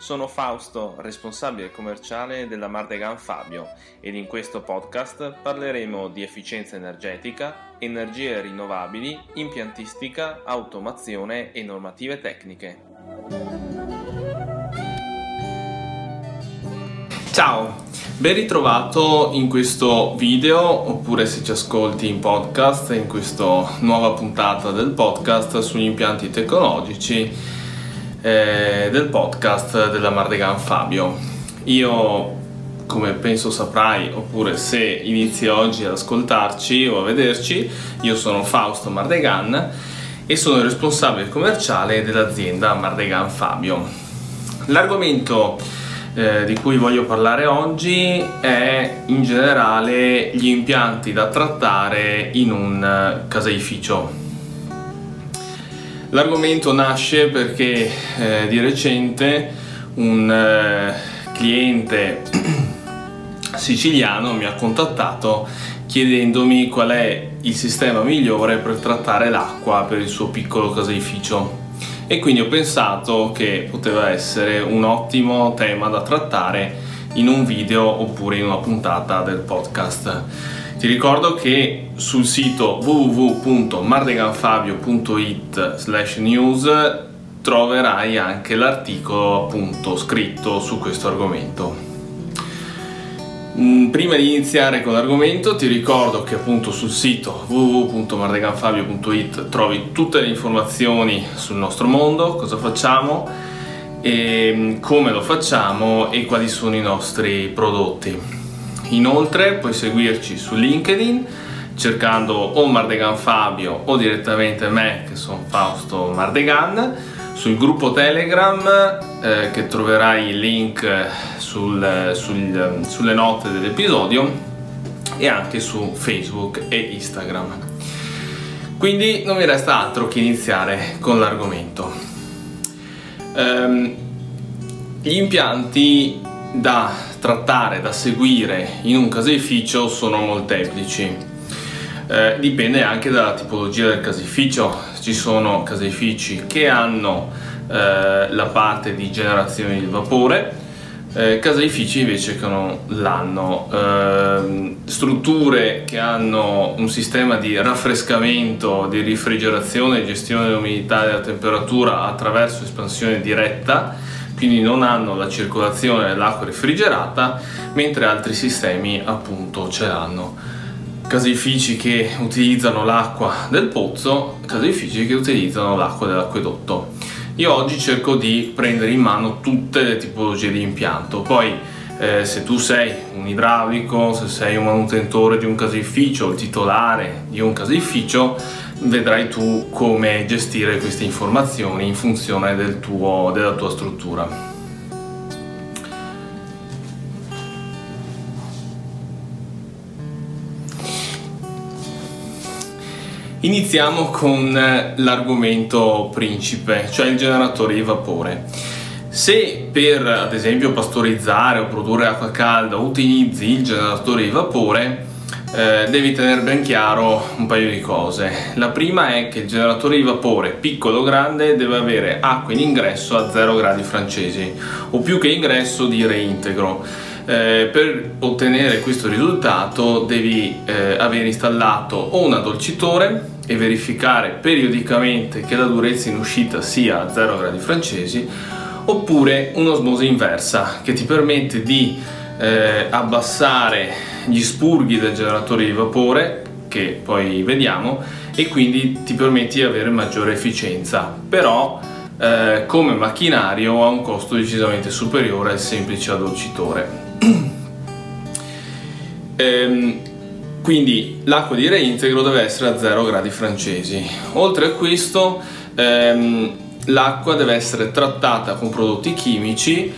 Sono Fausto, responsabile commerciale della Mardegan Fabio ed in questo podcast parleremo di efficienza energetica, energie rinnovabili, impiantistica, automazione e normative tecniche. Ciao! Ben ritrovato in questo video oppure se ci ascolti in podcast in questa nuova puntata del podcast sugli impianti tecnologici eh, del podcast della Mardegan Fabio. Io come penso saprai oppure se inizi oggi ad ascoltarci o a vederci, io sono Fausto Mardegan e sono il responsabile commerciale dell'azienda Mardegan Fabio. L'argomento eh, di cui voglio parlare oggi è in generale gli impianti da trattare in un eh, caseificio. L'argomento nasce perché eh, di recente un eh, cliente siciliano mi ha contattato chiedendomi qual è il sistema migliore per trattare l'acqua per il suo piccolo caseificio. E quindi ho pensato che poteva essere un ottimo tema da trattare in un video oppure in una puntata del podcast. Ti ricordo che sul sito www.mardeganfabio.it slash news troverai anche l'articolo appunto scritto su questo argomento. Mm, prima di iniziare con l'argomento ti ricordo che appunto sul sito www.mardeganfabio.it trovi tutte le informazioni sul nostro mondo, cosa facciamo, e mm, come lo facciamo e quali sono i nostri prodotti. Inoltre puoi seguirci su LinkedIn cercando o Mardegan Fabio o direttamente me che sono Fausto Mardegan sul gruppo Telegram eh, che troverai il link sul, sul, sulle note dell'episodio e anche su Facebook e Instagram. Quindi non mi resta altro che iniziare con l'argomento. Um, gli impianti da trattare, da seguire in un caseificio sono molteplici. Eh, dipende anche dalla tipologia del caseificio ci sono caseifici che hanno eh, la parte di generazione di vapore, eh, caseifici invece che non l'hanno, eh, strutture che hanno un sistema di raffrescamento, di rifrigerazione gestione dell'umidità e della temperatura attraverso espansione diretta, quindi non hanno la circolazione dell'acqua refrigerata, mentre altri sistemi appunto ce l'hanno caseifici che utilizzano l'acqua del pozzo, caseifici che utilizzano l'acqua dell'acquedotto. Io oggi cerco di prendere in mano tutte le tipologie di impianto, poi eh, se tu sei un idraulico, se sei un manutentore di un caseificio, il titolare di un caseificio, vedrai tu come gestire queste informazioni in funzione del tuo, della tua struttura. Iniziamo con eh, l'argomento principe, cioè il generatore di vapore. Se per ad esempio pastorizzare o produrre acqua calda utilizzi il generatore di vapore, eh, devi tenere ben chiaro un paio di cose. La prima è che il generatore di vapore, piccolo o grande, deve avere acqua in ingresso a 0 gradi francesi o più che ingresso di reintegro eh, per ottenere questo risultato devi eh, aver installato o un addolcitore e verificare periodicamente che la durezza in uscita sia a 0 gradi francesi oppure un'osmosi inversa che ti permette di eh, abbassare gli spurghi del generatore di vapore che poi vediamo e quindi ti permette di avere maggiore efficienza. Però eh, come macchinario ha un costo decisamente superiore al semplice addolcitore ehm, quindi l'acqua di reintegro deve essere a 0 gradi francesi. Oltre a questo, ehm, l'acqua deve essere trattata con prodotti chimici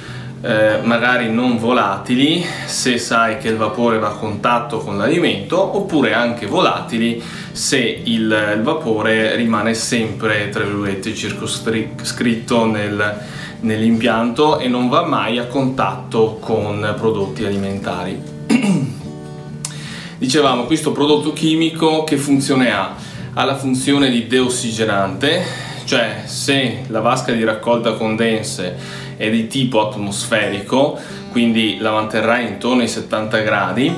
eh, magari non volatili se sai che il vapore va a contatto con l'alimento oppure anche volatili se il, il vapore rimane sempre tra virgolette circoscritto nel, nell'impianto e non va mai a contatto con prodotti alimentari. Dicevamo questo prodotto chimico che funzione ha? Ha la funzione di deossigenante, cioè se la vasca di raccolta condense è di tipo atmosferico, quindi la manterrà intorno ai 70 gradi,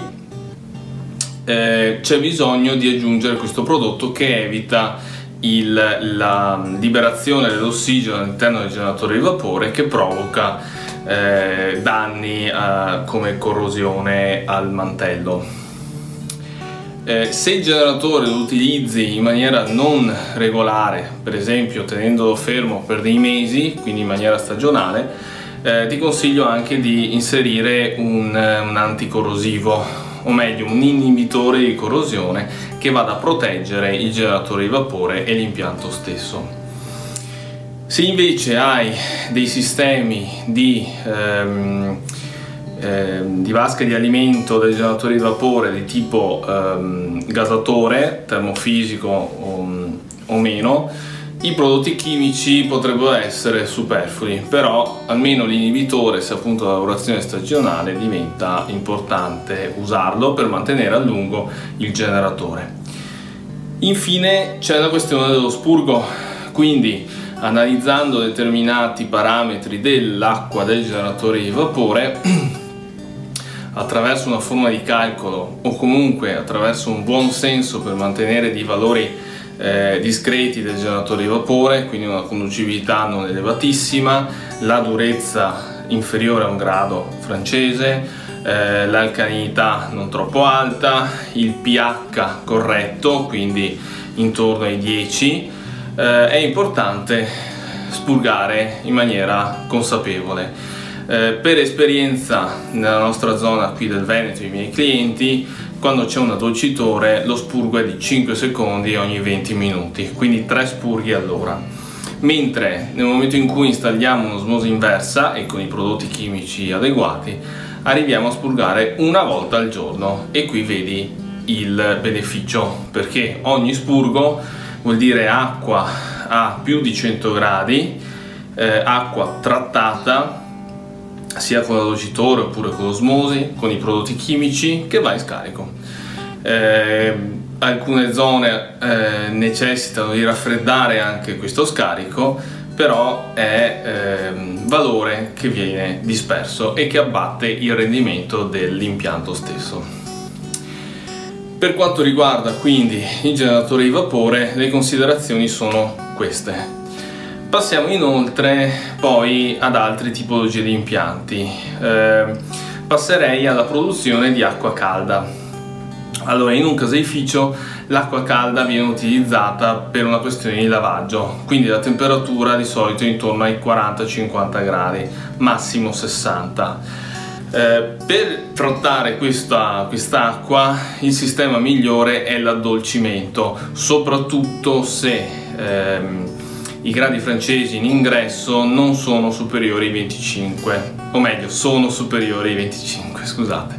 eh, c'è bisogno di aggiungere questo prodotto che evita il, la liberazione dell'ossigeno all'interno del generatore di vapore che provoca eh, danni eh, come corrosione al mantello. Eh, se il generatore lo utilizzi in maniera non regolare, per esempio tenendolo fermo per dei mesi, quindi in maniera stagionale, eh, ti consiglio anche di inserire un, un anticorrosivo, o meglio un inibitore di corrosione che vada a proteggere il generatore di vapore e l'impianto stesso. Se invece hai dei sistemi di ehm, Ehm, di vasche di alimento dei generatori di vapore di tipo ehm, gasatore, termofisico o, o meno, i prodotti chimici potrebbero essere superflui, però almeno l'inibitore, se appunto la lavorazione stagionale, diventa importante usarlo per mantenere a lungo il generatore. Infine c'è la questione dello spurgo, quindi analizzando determinati parametri dell'acqua del generatore di vapore attraverso una forma di calcolo o comunque attraverso un buon senso per mantenere dei valori eh, discreti del generatore di vapore, quindi una conducibilità non elevatissima, la durezza inferiore a un grado francese, eh, l'alcalinità non troppo alta, il pH corretto, quindi intorno ai 10, eh, è importante spurgare in maniera consapevole. Eh, per esperienza nella nostra zona qui del Veneto, i miei clienti, quando c'è un addolcitore lo spurgo è di 5 secondi ogni 20 minuti, quindi 3 spurghi all'ora. Mentre nel momento in cui installiamo un'osmosi inversa e con i prodotti chimici adeguati, arriviamo a spurgare una volta al giorno e qui vedi il beneficio perché ogni spurgo vuol dire acqua a più di 100 gradi, eh, acqua trattata sia con l'addolcitore oppure con l'osmosi, con i prodotti chimici che va in scarico. Eh, alcune zone eh, necessitano di raffreddare anche questo scarico, però è eh, valore che viene disperso e che abbatte il rendimento dell'impianto stesso. Per quanto riguarda quindi il generatore di vapore, le considerazioni sono queste. Passiamo inoltre poi ad altre tipologie di impianti. Eh, passerei alla produzione di acqua calda. Allora, in un caseificio l'acqua calda viene utilizzata per una questione di lavaggio, quindi la temperatura di solito è intorno ai 40-50 gradi, massimo 60. Eh, per trattare questa acqua il sistema migliore è l'addolcimento, soprattutto se ehm, i gradi francesi in ingresso non sono superiori ai 25, o meglio, sono superiori ai 25, scusate.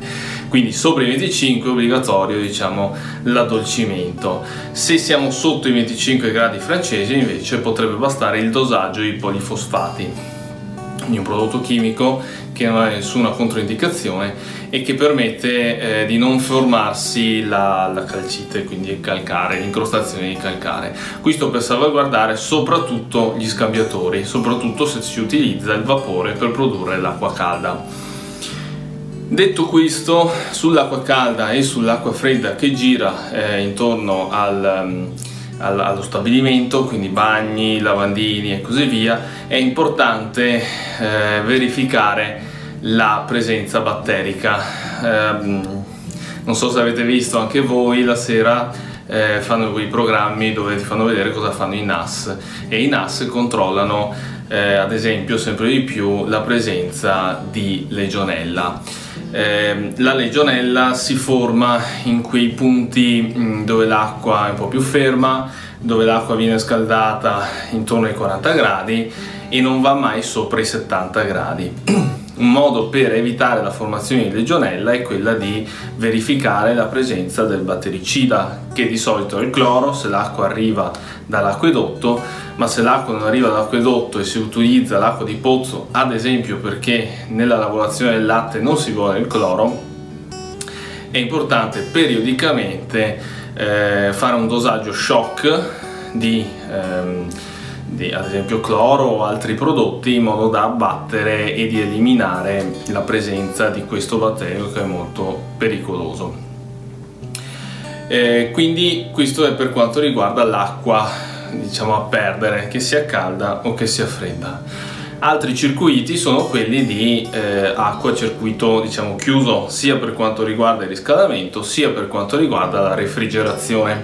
Quindi sopra i 25 è obbligatorio diciamo, l'addolcimento. Se siamo sotto i 25 gradi francesi invece potrebbe bastare il dosaggio di polifosfati di un prodotto chimico che non ha nessuna controindicazione e che permette eh, di non formarsi la, la, calcite, quindi il calcare, l'incrostazione di calcare. Questo per salvaguardare soprattutto gli scambiatori, soprattutto se si utilizza il vapore per produrre l'acqua calda. Detto questo, sull'acqua calda e sull'acqua fredda che gira eh, intorno al, um, allo stabilimento, quindi bagni, lavandini e così via, è importante eh, verificare la presenza batterica. Eh, non so se avete visto anche voi la sera eh, fanno quei programmi dove ti fanno vedere cosa fanno i NAS e i NAS controllano eh, ad esempio sempre di più la presenza di legionella. Eh, la legionella si forma in quei punti mm, dove l'acqua è un po' più ferma, dove l'acqua viene scaldata intorno ai 40 gradi e non va mai sopra i 70 gradi. Un modo per evitare la formazione di legionella è quella di verificare la presenza del battericida, che di solito è il cloro se l'acqua arriva dall'acquedotto, ma se l'acqua non arriva dall'acquedotto e si utilizza l'acqua di pozzo, ad esempio perché nella lavorazione del latte non si vuole il cloro, è importante periodicamente eh, fare un dosaggio shock di ehm, di ad esempio cloro o altri prodotti in modo da abbattere e di eliminare la presenza di questo batterio che è molto pericoloso. Eh, quindi questo è per quanto riguarda l'acqua diciamo a perdere che sia calda o che sia fredda. Altri circuiti sono quelli di eh, acqua circuito diciamo chiuso sia per quanto riguarda il riscaldamento sia per quanto riguarda la refrigerazione.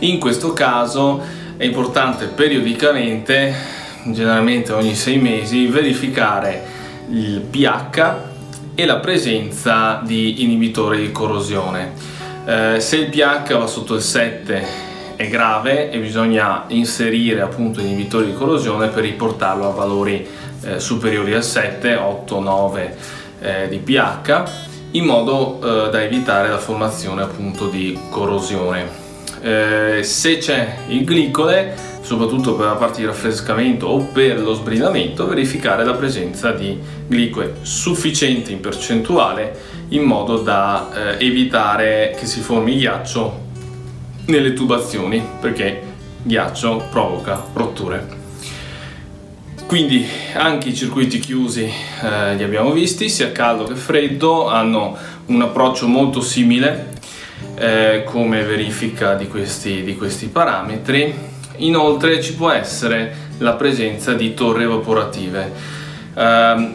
In questo caso è importante periodicamente, generalmente ogni sei mesi, verificare il pH e la presenza di inibitori di corrosione. Eh, se il pH va sotto il 7 è grave e bisogna inserire appunto inibitori di corrosione per riportarlo a valori eh, superiori al 7, 8, 9 eh, di pH in modo eh, da evitare la formazione appunto di corrosione. Eh, se c'è il glicole, soprattutto per la parte di raffrescamento o per lo sbrinamento, verificare la presenza di glicole sufficiente in percentuale in modo da eh, evitare che si formi ghiaccio nelle tubazioni perché ghiaccio provoca rotture. Quindi anche i circuiti chiusi eh, li abbiamo visti, sia caldo che freddo, hanno un approccio molto simile eh, come verifica di questi, di questi parametri. Inoltre ci può essere la presenza di torri evaporative. Eh,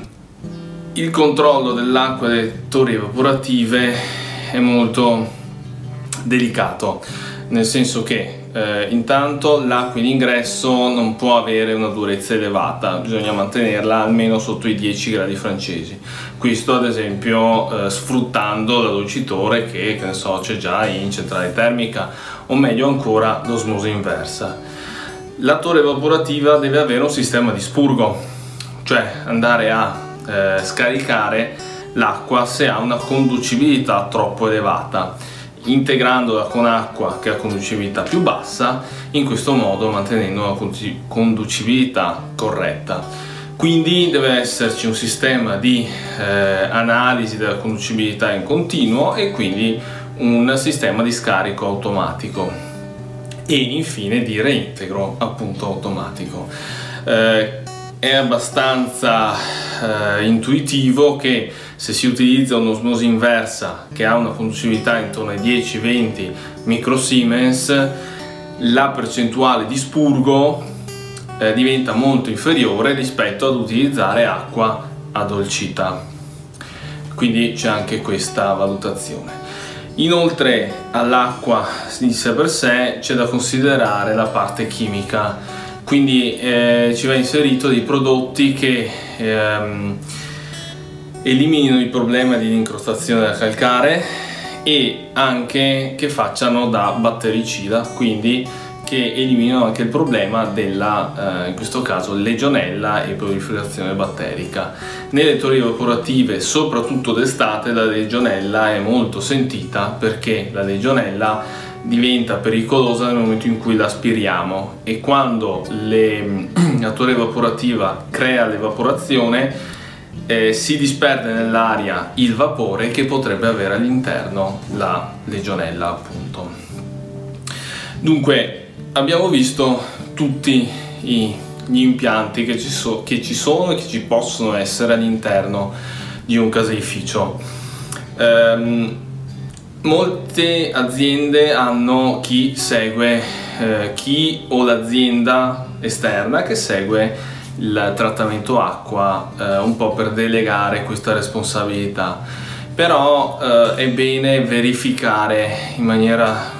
il controllo dell'acqua delle torri evaporative è molto delicato, nel senso che eh, intanto l'acqua in ingresso non può avere una durezza elevata, bisogna mantenerla almeno sotto i 10 gradi francesi. Questo ad esempio eh, sfruttando l'adolcitore che, che so, c'è già in centrale termica o meglio ancora l'osmosi inversa. La torre evaporativa deve avere un sistema di spurgo, cioè andare a eh, scaricare l'acqua se ha una conducibilità troppo elevata integrandola con acqua che ha conducibilità più bassa, in questo modo mantenendo una conducibilità corretta. Quindi deve esserci un sistema di eh, analisi della conducibilità in continuo e quindi un sistema di scarico automatico e infine di reintegro appunto automatico. Eh, è abbastanza eh, intuitivo che se si utilizza un'osmosi inversa che ha una conducibilità intorno ai 10-20 microsiemens, la percentuale di spurgo eh, diventa molto inferiore rispetto ad utilizzare acqua addolcita. Quindi c'è anche questa valutazione. Inoltre all'acqua di sé per sé c'è da considerare la parte chimica, quindi eh, ci va inserito dei prodotti che ehm, eliminino il problema di incrostazione del calcare e anche che facciano da battericida, quindi che eliminano anche il problema della, eh, in questo caso, legionella e proliferazione batterica. Nelle torri evaporative, soprattutto d'estate, la legionella è molto sentita perché la legionella diventa pericolosa nel momento in cui la aspiriamo e quando le, la torre evaporativa crea l'evaporazione eh, si disperde nell'aria il vapore che potrebbe avere all'interno la legionella appunto. Dunque abbiamo visto tutti i, gli impianti che ci, so, che ci, sono e che ci possono essere all'interno di un caseificio. Um, molte aziende hanno chi segue, eh, chi o l'azienda esterna che segue il trattamento acqua eh, un po' per delegare questa responsabilità. Però eh, è bene verificare in maniera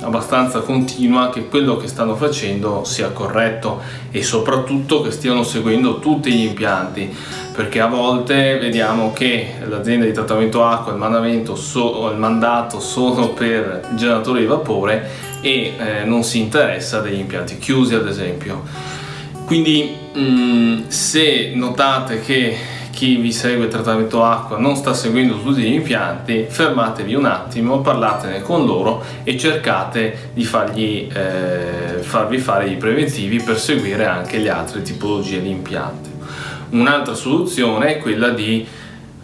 abbastanza continua che quello che stanno facendo sia corretto e soprattutto che stiano seguendo tutti gli impianti perché a volte vediamo che l'azienda di trattamento acqua il so, il mandato sono per generatori di vapore e eh, non si interessa degli impianti chiusi ad esempio quindi mh, mm, se notate che chi vi segue il trattamento acqua non sta seguendo tutti gli impianti, fermatevi un attimo, parlatene con loro e cercate di fargli, eh, farvi fare i preventivi per seguire anche le altre tipologie di impianti. Un'altra soluzione è quella di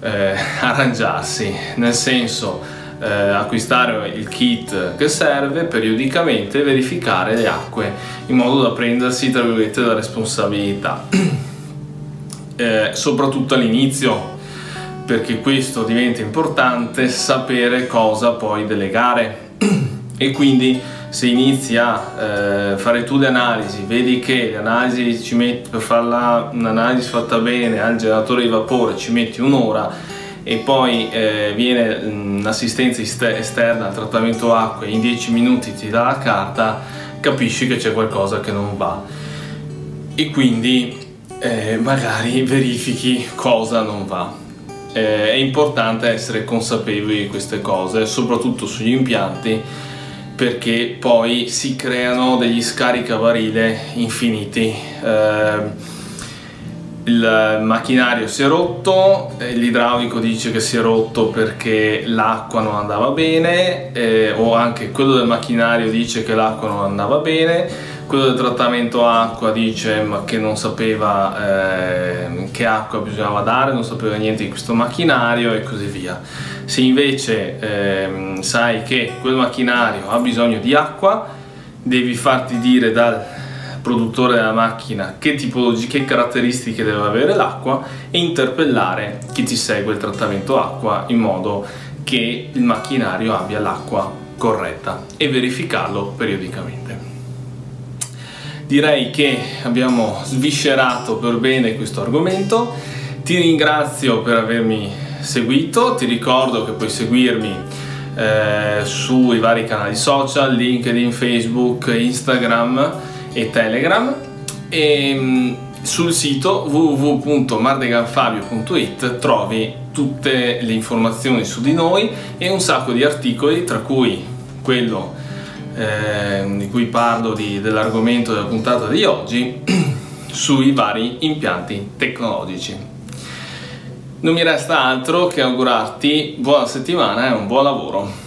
eh, arrangiarsi, nel senso eh, acquistare il kit che serve periodicamente verificare le acque in modo da prendersi tra virgolette la responsabilità. Eh, soprattutto all'inizio perché questo diventa importante sapere cosa puoi delegare. E quindi se inizi a eh, fare tu le analisi, vedi che le analisi ci metti per farla un'analisi fatta bene al generatore di vapore ci metti un'ora e poi eh, viene un'assistenza esterna al trattamento acqua e in 10 minuti ti dà la carta, capisci che c'è qualcosa che non va. E quindi eh, magari verifichi cosa non va. Eh, è importante essere consapevoli di queste cose, soprattutto sugli impianti, perché poi si creano degli scaricabarile infiniti. Eh, il macchinario si è rotto, l'idraulico dice che si è rotto perché l'acqua non andava bene, eh, o anche quello del macchinario dice che l'acqua non andava bene, quello del trattamento acqua dice che non sapeva eh, che acqua bisognava dare, non sapeva niente di questo macchinario e così via. Se invece eh, sai che quel macchinario ha bisogno di acqua, devi farti dire dal produttore della macchina che tipologie, che caratteristiche deve avere l'acqua e interpellare chi ti segue il trattamento acqua in modo che il macchinario abbia l'acqua corretta e verificarlo periodicamente. Direi che abbiamo sviscerato per bene questo argomento. Ti ringrazio per avermi seguito, ti ricordo che puoi seguirmi eh, sui vari canali social, LinkedIn, Facebook, Instagram e Telegram e mm, sul sito www.mardeganfabio.it trovi tutte le informazioni su di noi e un sacco di articoli tra cui quello eh, di cui parlo di, dell'argomento della puntata di oggi sui vari impianti tecnologici. Non mi resta altro che augurarti buona settimana e un buon lavoro.